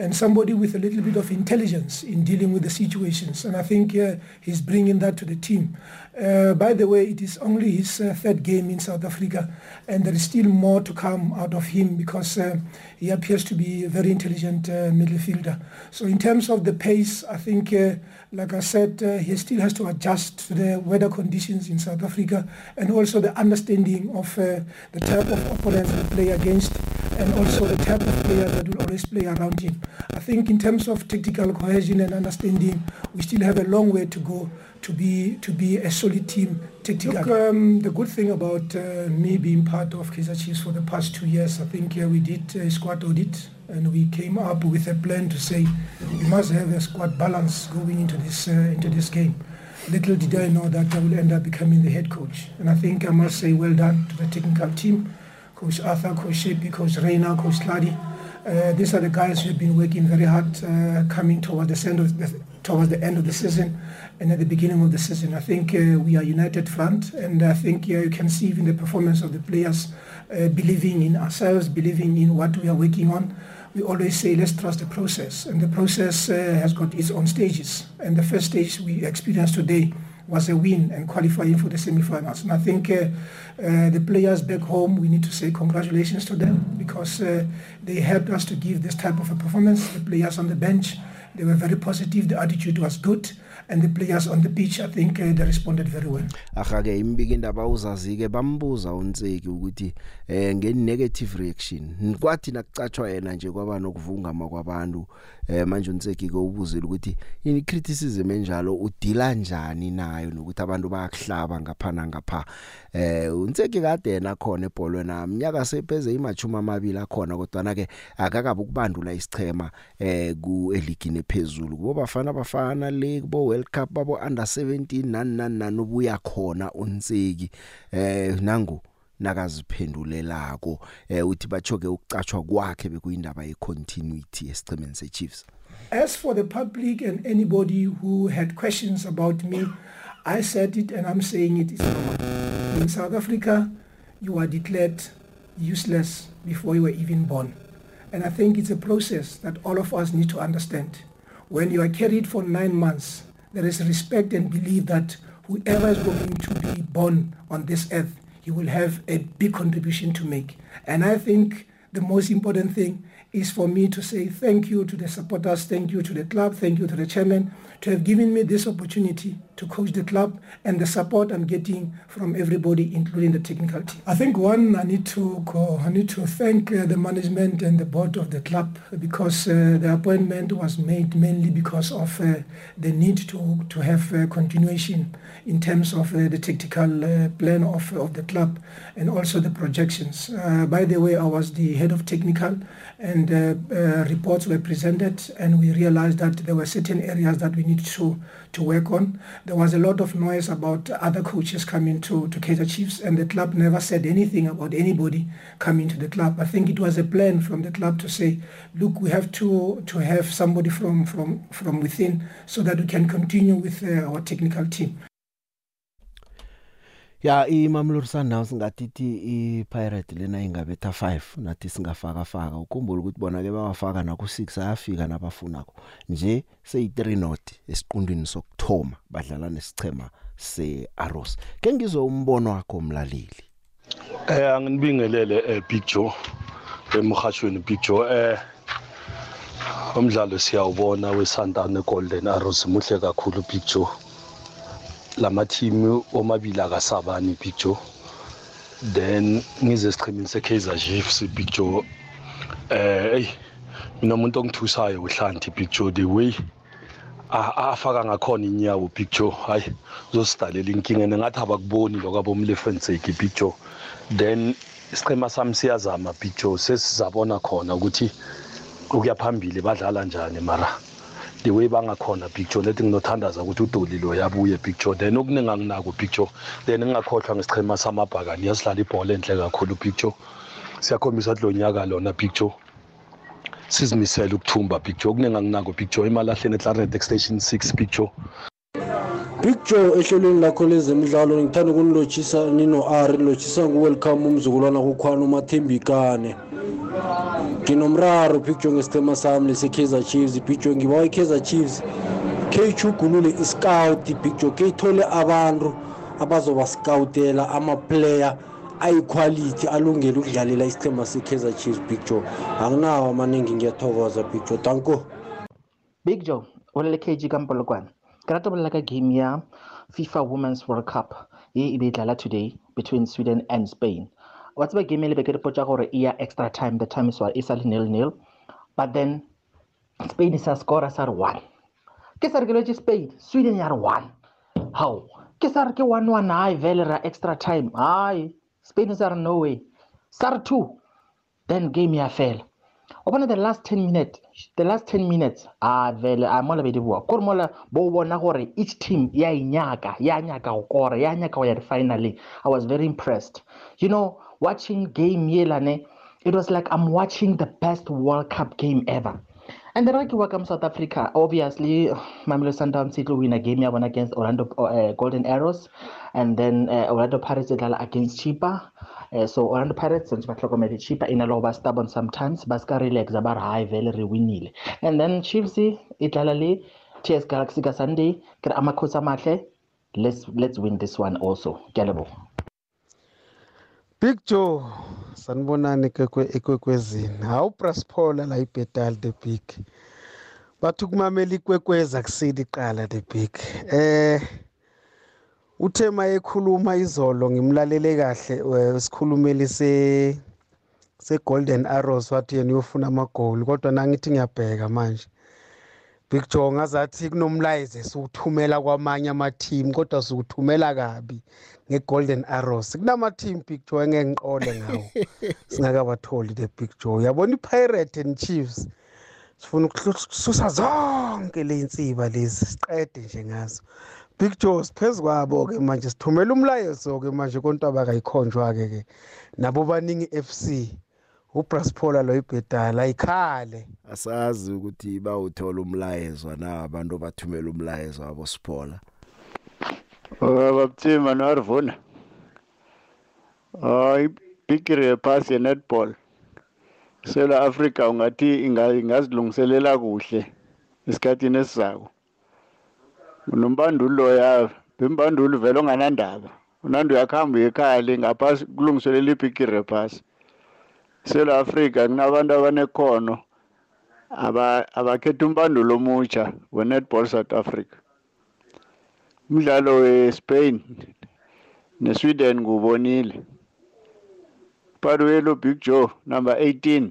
and somebody with a little bit of intelligence in dealing with the situations. And I think uh, he's bringing that to the team. Uh, by the way, it is only his uh, third game in South Africa, and there is still more to come out of him because uh, he appears to be a very intelligent uh, midfielder. So in terms of the pace, I think, uh, like I said, he still has to adjust to the weather conditions in South Africa and also the understanding of the type of opponents we play against and also the type of player that will always play around him. I think in terms of tactical cohesion and understanding, we still have a long way to go to be to be a solid team tactically. Look, um, the good thing about uh, me being part of Kaizer Chiefs for the past two years, I think uh, we did a squad audit and we came up with a plan to say we must have a squad balance going into this uh, into this game. Little did I know that I will end up becoming the head coach, and I think I must say well done to the technical team, Coach Arthur, Coach Shepi, Coach Reina, Coach Sladi. Uh, these are the guys who have been working very hard, uh, coming towards the end of the, towards the end of the season and at the beginning of the season. I think uh, we are united front, and I think uh, you can see even the performance of the players uh, believing in ourselves, believing in what we are working on. We always say, let's trust the process, and the process uh, has got its own stages. And the first stage we experienced today was a win and qualifying for the semi-finals. And I think uh, uh, the players back home, we need to say congratulations to them because uh, they helped us to give this type of a performance. The players on the bench, they were very positive. The attitude was good. And the players on the pitch I think uh, they responded very well. Aha ke imbiki indaba uzazike bambuza uNtseki ukuthi eh nge negative reaction kwathi nakucatshwa yena nje kwaba nokuvungama kwabantu eh manje uNtseki ke ubuzile ukuthi ini criticism enjalo udila kanjani nayo nokuthi abantu bayakuhlaba ngaphana ngapha eh uNtseki kade yena khona ebholweni nami nyaka sepheze imachuma amabili akhona kodwa na ke akakabe ukubandula isichema eh ku eligini ephezulu. Kubo bafana bafana le kubo World Cup babo under 17 nani nani ubuya khona uNtseki. Eh nangu nakaziphendulelako eh uthi bachoke ukucatshwa kwakhe bekuyindaba As for the public and anybody who had questions about me I said it and I'm saying it. Is in South Africa you are declared useless before you were even born. And I think it's a process that all of us need to understand. When you are carried for 9 months there is respect and belief that whoever is going to be born on this earth, he will have a big contribution to make. And I think the most important thing is for me to say thank you to the supporters, thank you to the club, thank you to the chairman to have given me this opportunity to coach the club and the support I'm getting from everybody, including the technical team. I think one, I need to go, I need to thank uh, the management and the board of the club because uh, the appointment was made mainly because of uh, the need to to have uh, continuation in terms of uh, the tactical uh, plan of of the club and also the projections. Uh, by the way, I was the head of technical and uh, uh, reports were presented and we realized that there were certain areas that we need to to work on. There was a lot of noise about other coaches coming to to Kaizer Chiefs and the club never said anything about anybody coming to the club. I think it was a plan from the club to say, look, we have to to have somebody from from from within so that we can continue with uh, our technical team. Ya iMamelodi Sundowns ngatithi iPirate lena ingabetha 5 nathi singafaka faka ukhumbula ukuthi bona ke bawafaka na ku6 ayafika nabafunako. Nje sey 3 not esiqundweni sokthoma badlala nesichema seArrows. Ke ngizwe umbono wakho mlaleli. Eh anginibingelele eh Big Joe emhashweni Big Joe. Eh umdlalo siyawubona weSantana Golden Arrows muhle kakhulu Big Joe. Lama team omabili akasabani Big Joe. Then ngize esichimini seKaizer Chiefs Big Joe. Eh hey mina umuntu ongithusayo uHlanti Big Joe the way afaka ngakhona inyawo Big Joe hayi uzosidalela inkinga. Ngathi abakuboni lokho abomlefenseki Big Joe. Then isichema sami siyazama Big Joe sesizabona khona ukuthi ukuya phambili badlala njani mara. The way bangakhona picture lethi nginothandaza ukuthi udoli lo yabuye picture then okuningi anginako picture then ngingakhohlwa ngesichema samabhakani yasidlala ibhola enhle kakhulu picture siyakhombisa ukuthi lo nyaka lona picture sizimisele ukuthumba picture okuningi anginako picture imalahleni eClarinet Extension 6 picture picture ehlelweni lakho lezemidlalo ngithanda ukunilotshisa nino r nilotshisa ngu-welcome umzukulwana kukhwana umathembikane nginomraro picture ngesithema sami lese-kaizer chiefs. Picture ngibawa i-kaizer chiefs kheyijugulule i-scout. Picture kheyithole abantu abazoba-scoutela amaplayer ayiquality alungele ukudlalela isithema se-kaizer chiefs picture anginawo amaningi ngiyathokoza picture tanko big joe o le kg ka mpolokwane ke rata bolela ka game ya fifa women's world cup e e be e tlala today between sweden and spain. Wa tseba game le beke dipotsa gore e ya extra time the time is e sa le nil nil but then spain sa score sa re one. Ke sa re ke lwetse spain sweden ya re one. How ke sa re ke one one hai vele ra extra time. Hai spain sa re no way. Sa re two then game ya fela o bona the last ten minutes the last ten minutes a vele a mola be di bua. Kore mola bo bona gore each team ya inyaka ya nyaka go kora ya nyaka go ya finally i was very impressed. You know watching game yelane it was like i'm watching the best world cup game ever and then ke welcome south africa. Obviously (sighs) mamelo sundowns e tlo win a game ya bona against orlando uh, golden arrows and then uh, orlando pirates e dlala against chipa. Uh, so orlando pirates ntse ba tlhokomele chipa e na le go ba stubborn sometimes ba ska relaxa ba re hae vele re winile. And then chiefs e dlala le ts galaxy ka sunday ke re amakhosi a matle let's, let's win this one also. Ke a leboga Big Joe sanibonani ekwekwezini. Hawu Praspola la ibhetal the big. Bathi kumamela ikwekweza kusile iqala the big. Eh uthema ekhuluma izolo ngimlalele kahle sikhulumeli se se Golden Arrows wathi yena uyofuna amagoli kodwa nangithi ngiyabheka manje. Big Joe ngazathi kunomlayezo esiwuthumela kwamanye ama-team kodwa siwuthumela kabi nge-golden arrows. Kunama-team big joe engeke ngiqole ngawo. (laughs) Singakabatholi the big joe. Uyabona i-pirate and chiefs? Sifuna ukususa zonke le insiba lezi siqede nje ngazo. Big Joe siphezu kwabo ke manje sithumela umlayezo ke manje kontaba kayikhonjwa ke ke nabo baningi FC uBraspola lo ibhedala ikhale asazi ukuthi bawuthola umlayezo na abantu bathumela umlayezo wabo Siphola? Babthima noarvuna hayi bigiri yephasi ye-netball. Sela africa ungathi ingazilungiselela kuhle esikhathini esizako. Unombandulo ya bembandulo vele onganandaba. Unandi uyakuhamba ekhaya le ngaphasi kulungiselela ibhigiri yephasi sela africa kunabantu abanekhono abakhetha umbandulo omutsha we-netball south africa. Umdlalo we-Spain ne-Sweden nguwubonile. Paduelo Big Joe number 18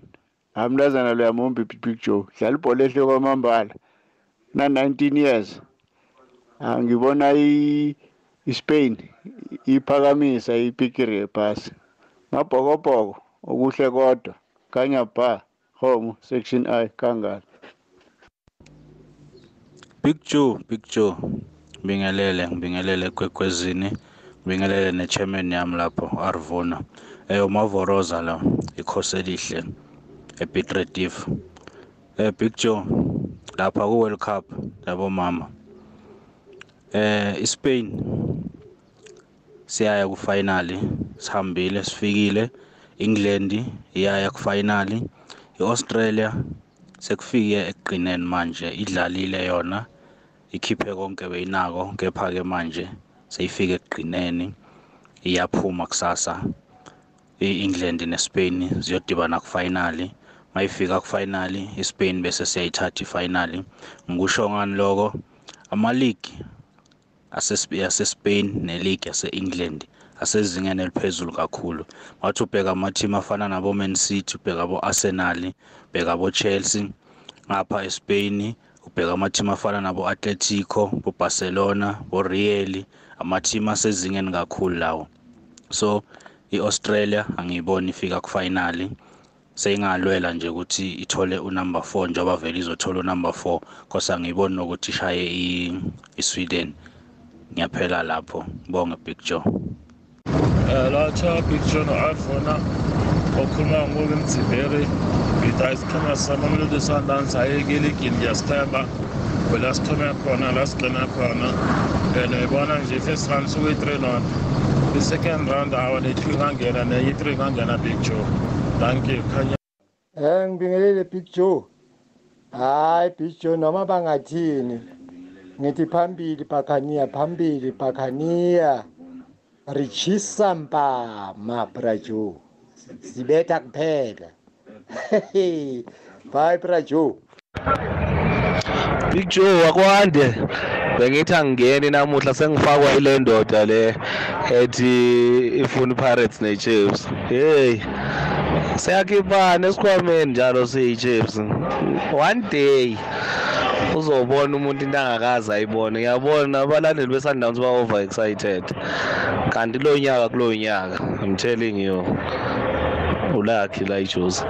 amntazana lo yamombi Big Joe dlala ibhola ehle kwamambala na 19 years. Angibona i-Spain iphakamisa ipikiri yephasi. Mabhokobhoko. Okuhle kodwa. Kanya ba home section i kangala Big Joe Big Joe. Ngibingelele ngibingelele ekwekwezini ngibingelele ne-chairman yami lapho arvuna. Umavoroza la ikhosi elihle epitrediv eh big joe lapha ku-world cup yabo mama. Eh ispain siyaya kufinali sihambile sifikile. England iyaya kufinali i-australia sekufike ekugqineni manje idlalile yona ikhiphe konke beyinako kepha-ke manje seyifike ekugqineni iyaphuma kusasa. I-england nespain ziyodibana kufinali mayifika kufinali ispain bese siyayithatha ifinali ngikusho ngani lokho? Ama-league asespain ne-league yase-england asezingeni eliphezulu kakhulu. Wathi ubheka ama-team afana nabo-man city ubheka abo-arsenal ubheka abo-chelsea ngapha espain ubheka ama-team afana nabo-atletico bo-barcelona bo-real ama-team asezingeni kakhulu lawo. So i-australia angiyiboni ifika kufinali seyingalwela nje ukuthi ithole unumber 4 njengoba vele izothola unumber 4 kosa angiyiboni nokuthi ishaye i-sweden. Ngiyaphela lapho. Bonge big joe. Latsha big joe no-arfona okhuluma ngoku emdziberi ngida isiqhema samamelodi sundowns ayekelekile ngiyasithemba wela sithome khona la sigcina khona. And ibona nje first round sukuyi-three not i-second round awa ne-two kangena nenye-three kangena big joe. Thank you khanya. Eh ngibingelele Big Joe. Hayi Big Joe noma bangathini. Ngithi phambili Bakhania phambili Bakhania. Richisa mpama Brajo. Sibetha kuphela. Bye Brajo. Big Joe akwande bengithi angingeni namuhla sengifakwa ile ndoda le ethi ifuna Pirates neChiefs hey siyakhiphana esikhwameni njalo siyi-Chiefs one day uzobona umuntu into angakazi ayibone. Ngiyabona abalandeli be-Sundowns ba-over excited kanti lo nyaka kulo nyaka i'm telling you ulakhi la ijuzi.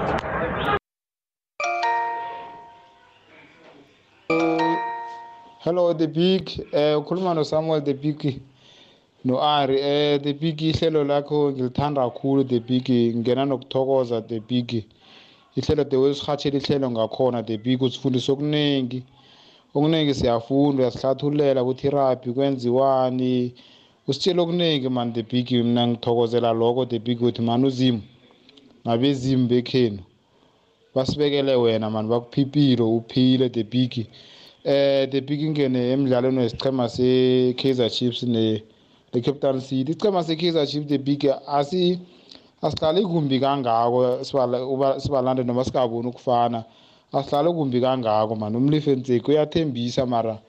Hello the big. Eh ukhuluma no Samuel the big no Ari eh the big ihlelo lakho ngilithanda kakhulu the big. Ngena nokuthokoza the big. Ihlelo the way sihathela ihlelo ngakhona the big usifundisa okuningi. Okuningi siyafunda uyasihlathululela ukuthi rugby kwenziwani. Usitshela okuningi man the big mina ngithokozela lokho the big uthi man uzimu nabezimu bekhenu basibekele wena man bakuphiphilo uphile the big eh the big ingene emidlalweni wesichema se-Kaizer Chiefs ne le-Capital City ichema se-Kaizer Chiefs the big asi asihlali kumbi kangako sibalande noma singaboni ukufana. Asihlali kumbi kangako man. Umlife ntseki uyathembisa mara.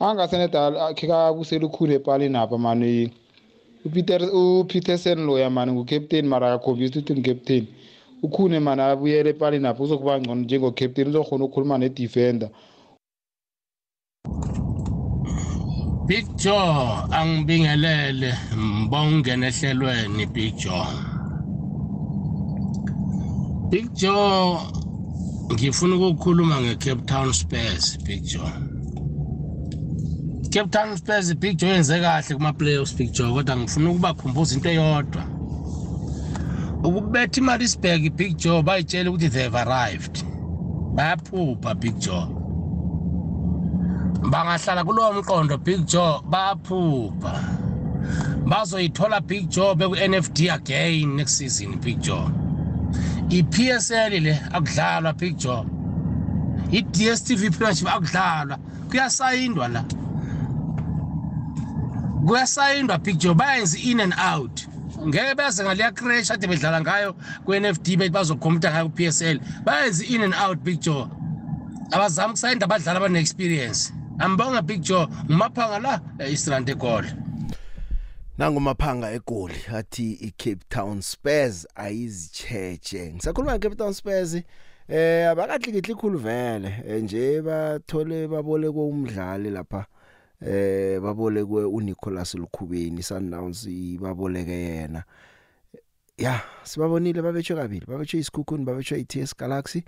Angasenedala khe kabusela ukhulu epalini apha man. Upeter upeterson loya man ngucaptain mara akakhombisi ukuthi ngicaptain ukhune man abuyele epalini apha uzokuba ngcono njengocaptain uzokhona ukukhuluma nedefender. Big Joe angibingelele mbongene ehlelweni Big Joe. Big Joe ngifuna ukukhuluma ngeCape Town Spurs Big Joe. Cape Town Spurs Big Joe yenze kahle kuma playoffs Big Joe kodwa ngifuna ukubakhumbuza into eyodwa. Ukubetha iMaritzburg Big Joe bayitshela ukuthi they have arrived. Bayaphupha Big Joe. Bangahlala kulowo mqondo Big Joe bayaphupha. Bazoyithola Big Joe beku NFD again next season Big Joe. iPSL le akudlalwa Big Joe iDStv Premiership akudlalwa. Kuyasayindwa la. Kuyasayindwa Big Joe bayenza in and out. Ngeke beze ngaliya crash ade bedlala ngayo ku-NFD bethi bazokhomputa ngayo ku-PSL bayenza in and out Big Joe abazama ukusayinda abadlali abane-experience ambonga Big Joe ngumaphanga la e-Eastern Egoli nangumaphanga egoli athi iCape Town Spurs ayizicheche ngisakhuluma ngeCape Town Spurs eh abakadlikitli khulu vele eh, nje bathole babolekwe umdlali lapha eh babolekwe uNicholas Lukhubeni Sundowns baboleke yena. Ya sibabonile babetshwe kabili babetshwe isikhukhuni babetshwe iTS Galaxy.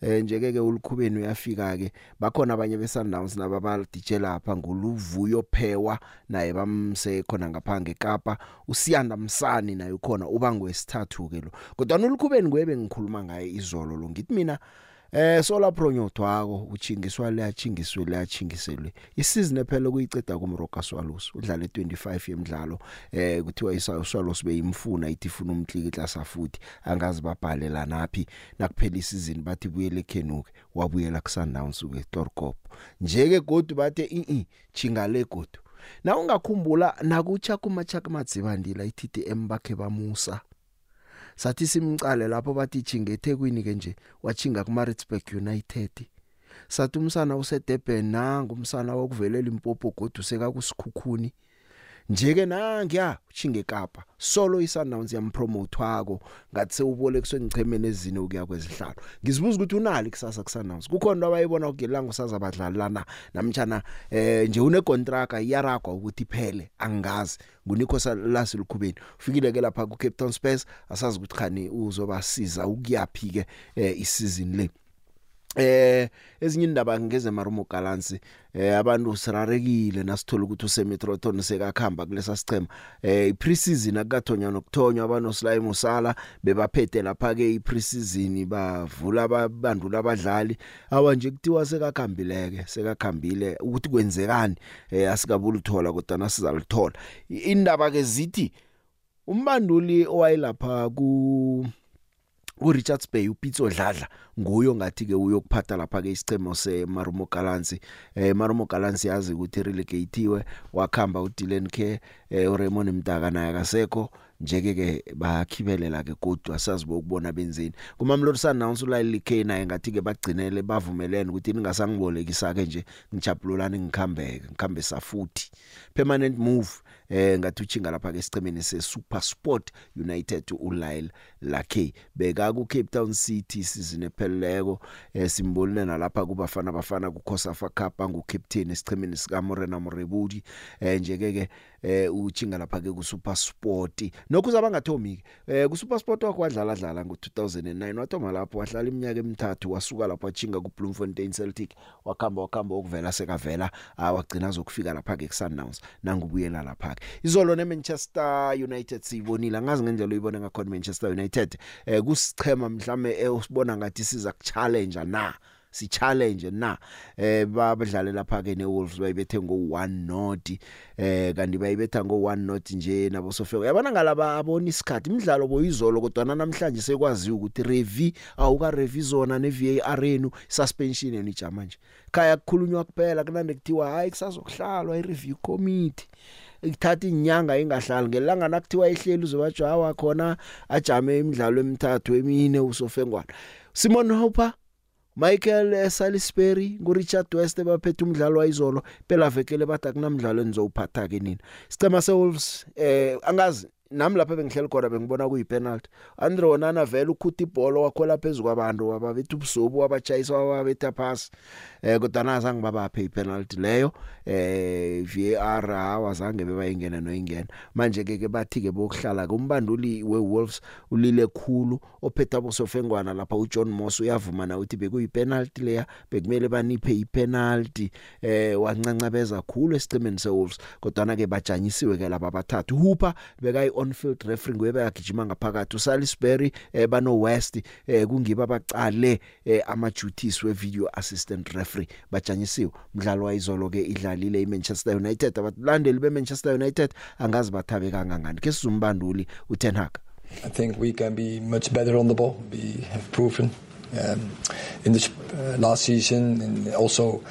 Eh njeke ke ulikhubeni uyafika ke bakhona abanye beSundowns nababa DJ lapha nguluvuyo phewa naye bamse khona ngaphange eKapa usiyanda msani naye ukhona uba ngwesithathu ke lo. Kodwa ulikhubeni kwebe ngikhuluma ngaye izolo lo ngithi mina eh sola pronyothwako uchingiswa le achingiswe le achingiselwe isizini ephele kuyiceda kumroka Swallows udlala e25 yemidlalo eh kuthiwa isawuswalos beyimfuna ithi ifuna umhliki class afuthi angazi babhalela naphi. Nakuphela isizini bathi buyele Kenuke wabuyela ku Sundowns ke Torkop njeke godu bathe i chingale godu. Na ungakhumbula nakucha kuma chaka madzibandila iTTM bakhe bamusa. Sathi simcale lapho bathi chinga eThekwini ke nje wachinga kuMaritzburg United. Sathi umsana useDurban nanga umsana wokuvelela impopo godu seka kusikhukhuni njeke nangiya uchinge eKapa solo iSundowns yampromote wako ngathi sewubolekiswe ngichemene ezine ukuya kwezihlalo ngizibuza ukuthi unali kusasa kuSundowns? Kukhona abayibona ukugelanga usaza abadlali lana namtjana eh nje une contract iyaragwa ukuthi iphele angazi. Ngunikho salasi lukhubeni ufikile ke lapha ku Cape Town Spurs asazi ukuthi khani uzobasiza ukuyapi ke eh, isizini le. Eh ezinye indaba ngeze marumo galansi eh abantu sirarekile nasithola ukuthi usemetroton sekakhamba kulesa sichema eh ipreseason akathonya nokuthonywa abantu Slime Musala bebaphethe lapha ke ipreseason bavula abandula abadlali. Awa nje kuthiwa sekakhambileke sekakhambile ukuthi kwenzekani? Eh asikabuli uthola kodwa nasizalithola indaba ke zithi umbanduli owayilapha ku uRichards Bay uPitso Dladla nguyo ngathi ke uyokuphatha lapha ke isicemo seMarumo Gallants eh Marumo Gallants yazi ukuthi relegatewe wakhamba uDylan Care eh uRaymond Mdaka naye akasekho. Njeke ke bakhibelela ke kodwa asazi bokubona benzeni. Kumamlori announce ulayili K naye ngathi ke bagcinele bavumelene ukuthi ningasangibolekisa ke nje ngijabulolani ngikhambeke ngikhambe safuthi permanent move eh ngathi uchinga lapha ke sicemeni se Super Sport United uLyle Lakhe. Beka ku Cape Town City season epheleleko eh simbolile nalapha kubafana bafana ku Khosafa Cup angu captain esicemeni sika Morena Morebudi eh njeke ke eh uchinga lapha ke ku Super Sport nokuza bangathomi eh ku Super Sport wakwadlala dlala ngo2009 wathoma lapho wahlala iminyaka emithathu wasuka lapho achinga ku Bloemfontein Celtic wakhamba wakhamba ukuvela sekavela awagcina zokufika lapha ke Sundowns nangubuyela lapha ke izolo neManchester United sibonile ngazi ngendlela uyibona ngakhona Manchester United. Eh kusichema mhlame usibona ngathi siza kuchallenge na? Si challenge na? Eh babadlale lapha ke neWolves bayibethe ngo 1 not eh kanti bayibetha ngo 1 not nje nabo sofeko yabona ngalaba abona isikhathi? Imidlalo boyizolo kodwa namhlanje sekwaziwa ukuthi review awuka review zona ne VAR enu suspension eni jama nje. Khaya kukhulunywa kuphela kunande kuthiwa hayi kusazokuhlalwa i review committee. Ikuthatha inyanga ingahlali. Ngelanga nakuthiwa ihleli uzobajawa khona ajame imidlalo emithathu emine usofengwana. Simon Hopper Michael Salisbury nguRichard West baphethe umdlalo wayizolo. Phela vekele bathi akunamdlalo enizowuphatha ke nina. Sicema seWolves eh angazi nami lapha bengihleli khona bengibona kuyipenalty. Andre Onana vele ukhuthi ibhola wakhwela phezulu kwabantu wababetha ubusubu wabachayisa wababetha pass eh kodwa naza ngibabaphe ipenalty leyo. Eh VAR awazange bebayingena noyingena. Manje ke ke bathi ke bokuhlala kumbanduli weWolves ulile khulu ophetha bosofengwana lapha uJohn Moss uyavuma na uthi bekuyipenalty leya bekumele baniphe ipenalty. Eh wancancabeza khulu esicemeni seWolves kodwa ke bajanyisiwe ke laba bathathu Hooper bekayi on field referee ngwebe yagijima ngaphakathi uSalisbury eh, eh, eh, ama duties we video assistant referee bajanyisiwe umdlalo wayizolo ke idlalile iManchester United abalandeli beManchester United angazi bathabe kangangani ke sizumbanduli uTen I think we can be much better on the ball. We have proven um, in the uh, last season and also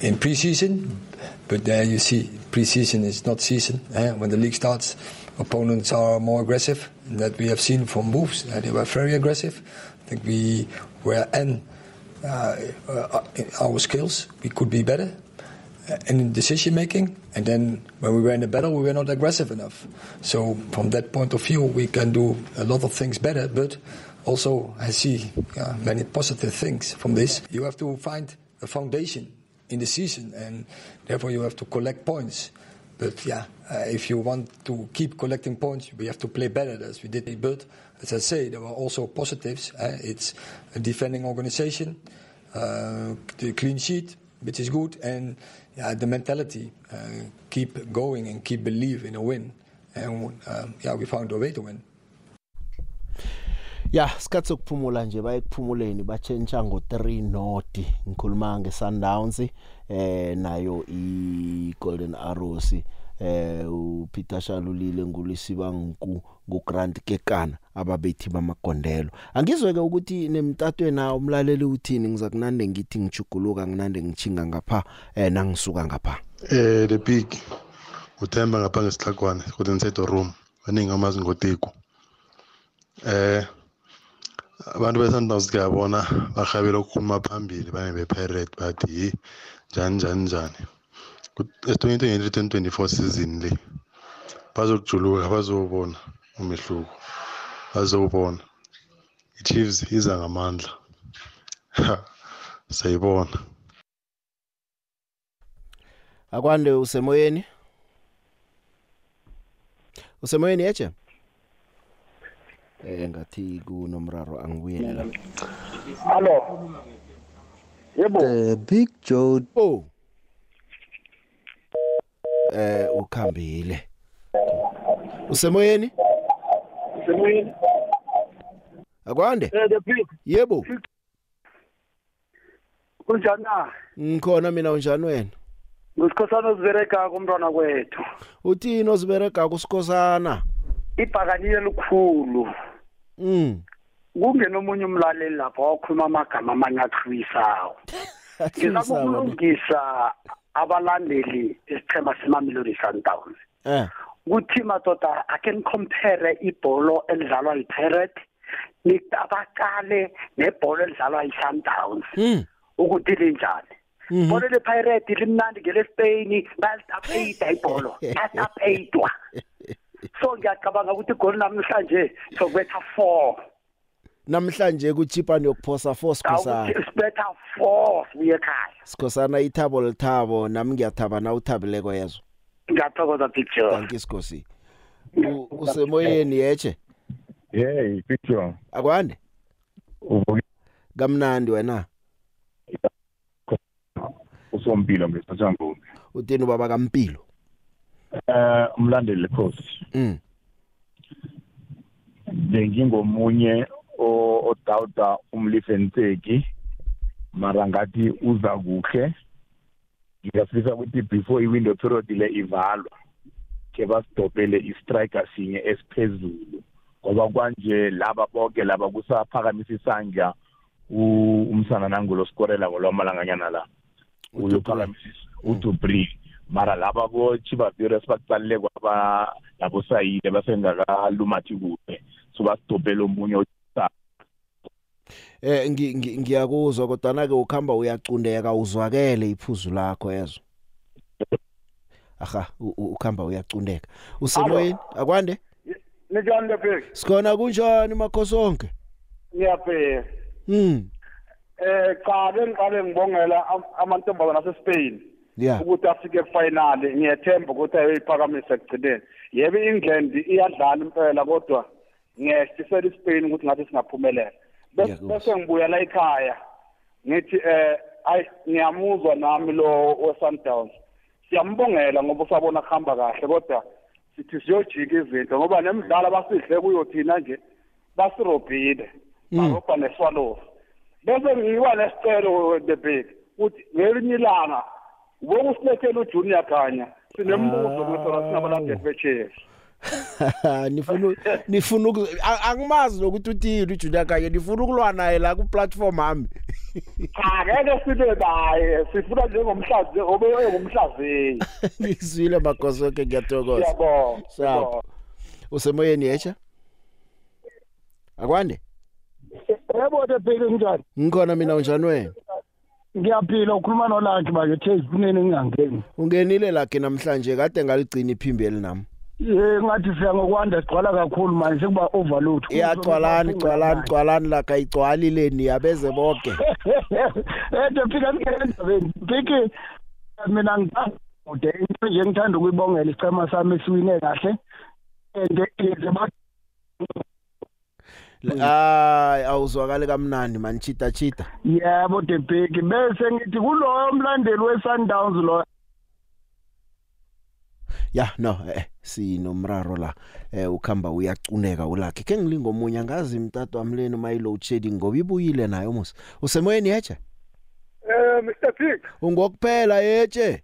in pre-season. But there you see, pre-season is not season. Eh? When the league starts, opponents are more aggressive. That we have seen from moves. Uh, they were very aggressive. I think we were and uh, uh, our skills we could be better uh, in decision making. And then when we were in the battle, we were not aggressive enough. So from that point of view, we can do a lot of things better. But also, I see many positive things from this. You have to find a foundation in the season, and therefore you have to collect points. But yeah, uh, if you want to keep collecting points, we have to play better as we did. But as I say, there were also positives. Uh, it's a defending organization, uh, the clean sheet, which is good, and yeah, the mentality. Uh, keep going and keep believe in a win. And um, yeah, we found a way to win. Ya sikhathi sokuphumula nje bayekuphumuleni bachentsha ngo 3 noti ngikhuluma ngeSundowns eh nayo iGolden Arrows eh uPeter Shalulile ngulisiba ngu nguGrant Kekana ababethi bamagondelo. Angizweke ukuthi nemtatwe na umlaleli uthini? Ngizakunande ngithi ngijuguluka nginande ngichinga ngapha eh nangisuka ngapha. Eh the big uthemba ngapha ngesihlakwana kodwa inside the room baningi amazi ngoteku eh abantu be-Sundowns kuyabona bahabela ukukhuluma phambili bane be-pirate bathi yi njani njani njani? E-2023 2024 season le bazokujuluka bazobona umehluko bazobona. I-chiefs iza ngamandla. Sayibona. Akwande usemoyeni? Usemoyeni yeje eh ngathi kunomraro angibuyele la Hello. Yebo. The Big Joe. Oh. Eh ukhambile. Usemoyeni? Usemoyeni. Akwande? Eh the big. Yebo. Kunjani na? Ngikhona mina unjani wena? Ngisikhosana uzibereka kumntwana kwethu. Uthini ozibereka kusikhosana? Ibhakanile lukhulu. Mm. Kungena omunye umlaleli lapha okhuluma amagama. (laughs) Ngizama ukulungisa abalandeli isichema semamelodi Sundowns. Eh. ukuthi madoda ake nicompare ibholo elidlalwa yi-pirate abaqale nebholo elidlalwa yi-sundowns ukuthi linjani ibholo le-pirate limnandi ngelespain bayalitapeyida ibholo (laughs) bayalitapeyidwa so ngiyacabanga ukuthi igoli namhlanje sokubetha four. Namhlanje kuchipani yokuphosa 4 sikhosana. Sibetha four sibuye ekhaya. Sikhosana ithabo lithabo nami ngiyathaba na uthabileko yezo. Ngiyathokoza picture thank you sikosi. U- usemoyeni yeche Hey, picture. akwande? Kamnandi wena. Usompilo ngesathambo. uthini baba kampilo? Eh umlandeli lekhosi. mm Bengingomunye o- odawuda umlifenseki mara ngathi uza kuhle. Ngiyafisa ukuthi before i-window period le ivalwa ke basidobhele i-striker sinye esiphezulu ngoba kwanje laba bonke laba kusaphakamisa isandla umsana nangulo skorela ngolwamalanganyana la uyophakamisa udubri mara laba bochiba virus baqalile kwaba labo sayile basengakalumathi kude so basidobhele omunye eh ngi- ngi- ngiyakuzwa kodwa na ke ukhamba uyacundeka uzwakele iphuzu lakho yezo aha ukhamba uyacundeka usemoyeni akwande Nijani lebheki? Sikhona kunjani makhosonke? Ngiyapheka. Mm. Eh cha ke ngiqale ngibongela am- amantombazana aseSpain Yeah. Ukuthi afike efinal ngiyethemba ukuthi ayoyiphakamise ekugcineni. Yebo iEngland iyadlala impela kodwa ngiyesisela iSpain ukuthi ngathi singaphumelela. Bese ngibuya la ekhaya ngithi eh ay ngiyamuzwa nami lo weSundowns. Siyambongela ngoba usabona kuhamba kahle kodwa sithi siyojika izinto ngoba nemidlalo abasihle kuyo thina nje basirobhile. Barobha neswallows. bese ngiwa nesicelo the big ukuthi ngelinye ilanga wokusilethela ujunior khanya sinembuzo kwesona singabalandeli beChelsea (laughs) nifuna nifuna angimazi nokuthi uthini uJulia kanye nifuna ukulwa naye la ku platform ami. (laughs) Cha ngeke sibe naye sifuna njengomhlazi obe ngumhlaziyi (laughs) ngizwile makhosonke ngiyathokoza. Siyabonga, Sawa. siyabonga. usemoyeni yetsha akwande? Yebo tebheke njani? Ngikhona mina unjani wena? Ngiyaphila ukhuluma nolakhe manje the ifuneni ngingangeni ungenile lakhe namhlanje kade ngaligcina iphimbi elinami. Ye ngathi siya ngokwanda sigcwala kakhulu manje sekuba overload. Iyagcwalani gcwalani gcwalani lakha igcwali leni yabeze bonke (laughs) eh tebheke ngeke endabeni. Bheke mina ngikude into nje ngithanda ukuyibongela isicema sami esiwine kahle. And ize ba hayi awuzwakali kamnandi man. Chita chita. Yebo tebheke bese ngithi kuloyo mlandeli we-sundowns lo ya no eh sinomraro la. Eh ukhamba uyacuneka ulakhe. Ke ngilinga omunye angazi mtato wamleni my load shedding ngoba ibuyile nayo musa usemoyeni yeche eh Mr Pig. Ungokuphela yeche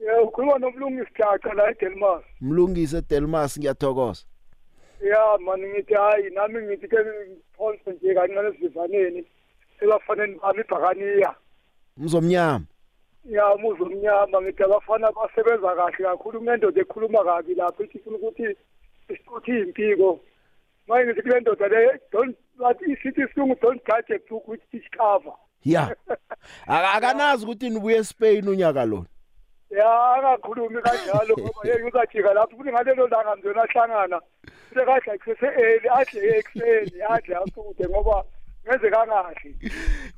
yeah ukhuluma nomlungisi Jaca la eDelmas. Mlungise Delmas ngiyathokoza. Ya mani ngithi hayi nami ngithi ke phonse nje kancane sivaneni sebafanele bami ibhakaniya. Mzomnyama. Ya umuzi omnyama ngithi abafana basebenza kahle kakhulu. Kunendoda ekhuluma kabi lapho ithi ifuna ukuthi isithuthi impiko manje ngithi kule ndoda le don't bathi isithi isilungu don't judge a book with its cover. Ya. (laughs) Aka- akanazi ukuthi nibuye eSpain unyaka lo. Ya angakhulumi kanjalo (laughs) ngoba yeke uzajika lapho futhi ngalelo langa mzona ahlangana sekadla kusese-eli adle ekuseni adle asude ngoba ngenze kangahle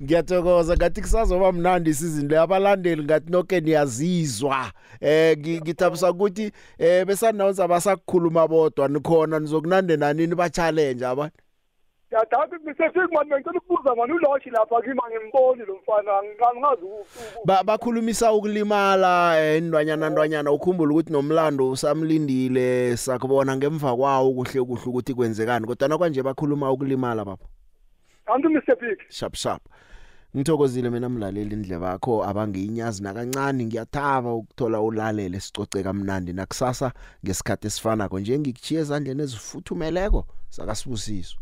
ngiyathokoza ngathi kusazoba mnandi isizini le abalandeli ngathi nonke niyazizwa. Eh ngi- ngithabisa ukuthi eh besanawuza basakukhuluma bodwa nikhona nizokunande nanini ba challenge abantu. Yadathi misefiki mani bengicela ukubuza mani uloshi lapha kimi angimboni lo mfana ba bakhulumisa ukulimala eh, indwanyana ndwanyana ukhumbula ukuthi nomlando usamlindile sakubona ngemva kwawo kuhle kuhle ukuthi kwenzekani kodwa nakwanje bakhuluma ukulimala baba anti mr big sharp sharp ngithokozile mina mlaleli indlebe yakho abangiyinyazi nakancane ngiyathaba ukuthola ulalele sicoce kamnandi nakusasa ngesikhathi esifana konje ngikuchiye ezandleni ezifuthumeleko sakasibusiso